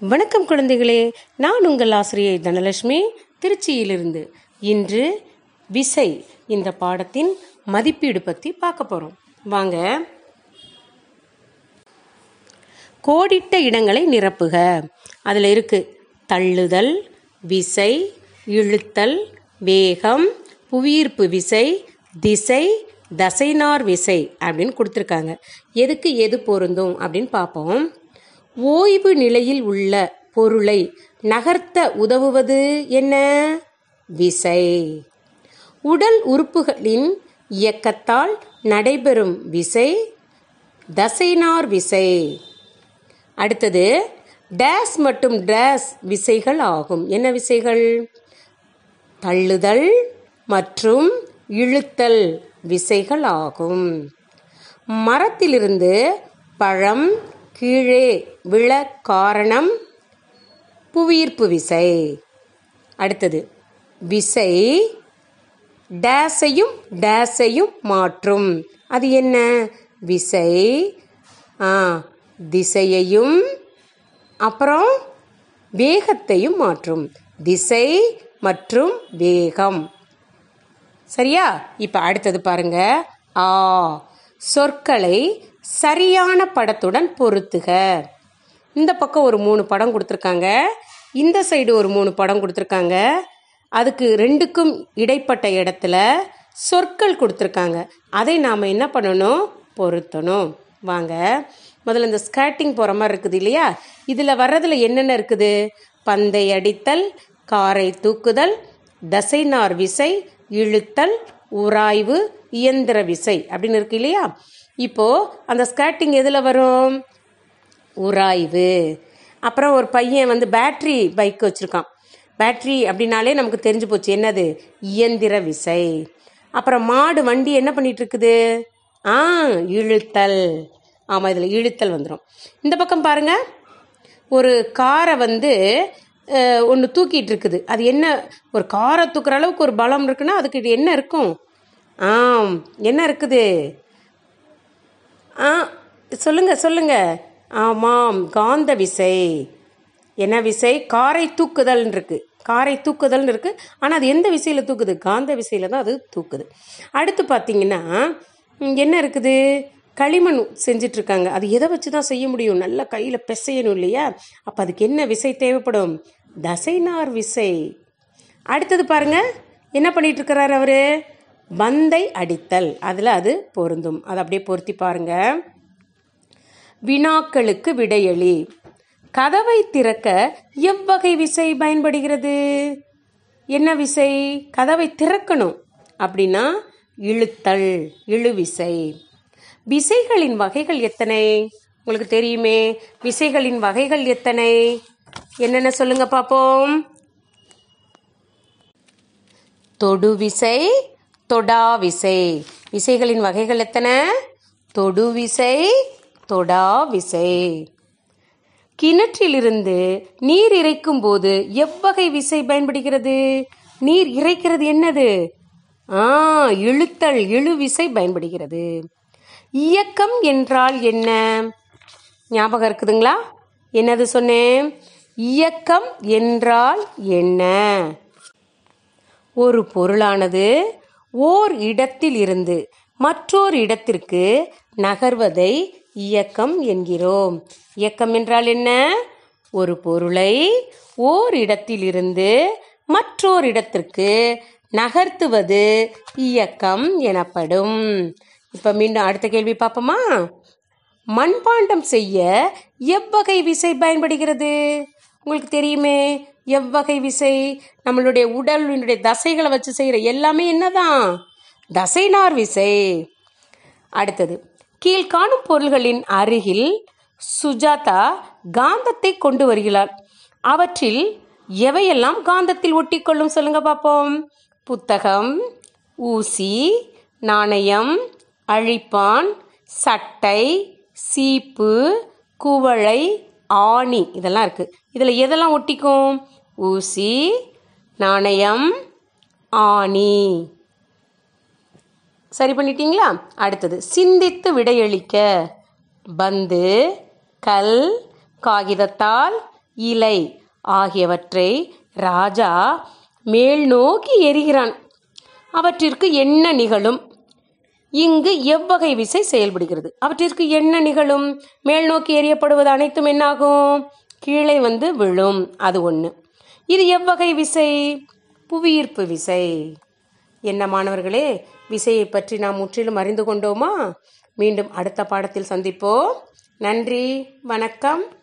வணக்கம் குழந்தைகளே நான் உங்கள் ஆசிரியை தனலட்சுமி திருச்சியிலிருந்து. இன்று விசை இந்த பாடத்தின் மதிப்பீடு பற்றி பார்க்க போகிறோம் வாங்க. கோடிட்ட இடங்களை நிரப்புக. அதில் இருக்கு தள்ளுதல் விசை இழுத்தல் வேகம் புவியீர்ப்பு விசை திசை தசைனார் விசை அப்படின்னு கொடுத்துருக்காங்க. எதுக்கு எது பொருந்தும் அப்படின்னு பார்ப்போம். ஓய்வு நிலையில் உள்ள பொருளை நகர்த்த உதவுவது என்ன? விசை. உடல் உறுப்புகளின் இயக்கத்தால் நடைபெறும் விசை தசைனார் விசை. அடுத்தது டேஸ் மற்றும் டேஸ் விசைகள் ஆகும். என்ன விசைகள்? தள்ளுதல் மற்றும் இழுத்தல் விசைகள் ஆகும். மரத்திலிருந்து பழம் கீழே விழ காரணம் புவியீர்ப்பு விசை. அடுத்தது விசை டேஸையும் டேஸையும் மாற்றும். அது என்ன? விசை ஆ திசையையும் அப்புறம் வேகத்தையும் மாற்றும். திசை மற்றும் வேகம். சரியா? இப்போ அடுத்தது பாருங்க. ஆ சொற்களை சரியான படத்துடன் பொருத்துக. இந்த பக்கம் ஒரு மூணு படம் கொடுத்துருக்காங்க. இந்த சைடு ஒரு மூணு படம் கொடுத்துருக்காங்க. அதுக்கு ரெண்டுக்கும் இடைப்பட்ட இடத்துல சொற்கள் கொடுத்துருக்காங்க. அதை நாம் என்ன பண்ணணும்? பொருத்தணும். வாங்க. முதல்ல இந்த ஸ்கேட்டிங் போகிற மாதிரி இருக்குது இல்லையா? இதில் வர்றதில் என்னென்ன இருக்குது? பந்தை அடித்தல் காரை தூக்குதல் தசைநார் விசை இழுத்தல் உராய்வு இயந்திர விசை அப்படின்னு இருக்கு இல்லையா? இப்போ அந்த ஸ்கேட்டிங் எதில் வரும்? உராய்வு. அப்புறம் ஒரு பையன் வந்து பேட்ரி பைக் வச்சுருக்கான். பேட்ரி அப்படின்னாலே நமக்கு தெரிஞ்சு போச்சு. என்னது? இயந்திர விசை. அப்புறம் மாடு வண்டி என்ன பண்ணிட்டு இருக்குது ஆ இழுத்தல். ஆமாம் இதில் இழுத்தல் வந்துடும் இந்த பக்கம் பாருங்க. ஒரு காரை வந்து ஒன்று தூக்கிட்டு இருக்குது அது என்ன ஒரு காரை தூக்குற அளவுக்கு ஒரு பலம் இருக்குன்னா அதுக்கு இது என்ன இருக்கும்? ஆம் என்ன இருக்குது? ஆ சொல்லுங்க சொல்லுங்க. ஆமாம் காந்த விசை. என்ன விசை? காரை தூக்குதல் இருக்கு. காரை தூக்குதல் இருக்கு. ஆனால் அது எந்த விசையில் தூக்குது? காந்த விசையில் தான் அது தூக்குது. அடுத்து பார்த்தீங்கன்னா என்ன இருக்குது? களிமண் செஞ்சிட்ருக்காங்க. அது எதை வச்சு தான் செய்ய முடியும்? நல்லா கையில் பிசையணும் இல்லையா? அப்போ அதுக்கு என்ன விசை தேவைப்படும்? தசைனார் விசை. அடுத்தது பாருங்கள் என்ன பண்ணிட்டு இருக்கிறார் அவர்? பந்தை அடித்தல். அதில் அது பொருந்தும். அதை அப்படியே பொருத்தி பாருங்கள் வினாக்களுக்கு விடையளி. கதவை திறக்க எவ்வகை விசை பயன்படுகிறது? என்ன விசை? கதவை திறக்கணும். அப்படின்னா இழுத்தல் இழுவிசை. விசைகளின் வகைகள் எத்தனை? உங்களுக்கு தெரியுமே. விசைகளின் வகைகள் எத்தனை? என்னென்ன சொல்லுங்க பார்ப்போம். தொடு விசை தொடா விசை. விசைகளின் வகைகள் எத்தனை? தொடு விசை தொடா விசை. கிணற்றிலிருந்து நீர் இறைக்கும் போது எவ்வகை விசை பயன்படுகிறது? நீர் இறைக்கிறது என்னது? ஆ இழுத்தல் இழு விசை பயன்படுகிறது. இயக்கம் என்றால் என்ன? ஞாபகம் இருக்குதுங்களா? என்னது சொன்னேன்? இயக்கம் என்றால் என்ன? ஒரு பொருளானது ஓர் இடத்தில் இருந்து மற்றொரு இடத்திற்கு நகர்வதை இயக்கம் என்கிறோம். இயக்கம் என்றால் என்ன? ஒரு பொருளை ஓர் இடத்திலிருந்து மற்றோர் இடத்திற்கு நகர்த்துவது இயக்கம் எனப்படும். இப்போ மீண்டும் அடுத்த கேள்வி பார்ப்போமா? மண்பாண்டம் செய்ய எவ்வகை விசை பயன்படுகிறது? உங்களுக்கு தெரியுமே எவ்வகை விசை நம்மளுடைய உடலினுடைய தசைகளை வச்சு செய்கிற எல்லாமே என்னதான்? தசைனார் விசை. அடுத்தது கீழ்காணும் பொருள்களின் அருகில் சுஜாதா காந்தத்தை கொண்டு வருகிறார். அவற்றில் எவையெல்லாம் காந்தத்தில் ஒட்டிக்கொள்ளும் சொல்லுங்க பார்ப்போம். புத்தகம் ஊசி நாணயம் அழிப்பான் சட்டை சீப்பு குவளை ஆணி இதெல்லாம் இருக்கு. இதில் எதெல்லாம் ஒட்டிக்கும்? ஊசி நாணயம் ஆணி. சரி பண்ணிட்டீங்களா? அடுத்தது சிந்தித்து விடையளிக்க. பந்து கல் காகிதத்தால் இலை ஆகியவற்றை ராஜா மேல் நோக்கி எறிகிறான். அவற்றிற்கு என்ன நிகழும்? இங்கு எவ்வகை விசை செயல்படுகிறது. அவற்றிற்கு என்ன நிகழும்? மேல் நோக்கி எறியப்படுவது அனைத்தும் என்னாகும்? கீழே வந்து விழும். அது ஒன்று இது எவ்வகை விசை? புவியீர்ப்பு விசை. என்ன மாணவர்களே விசையை பற்றி நாம் முற்றிலும் அறிந்து கொண்டோமா? மீண்டும் அடுத்த பாடத்தில் சந்திப்போம். நன்றி வணக்கம்.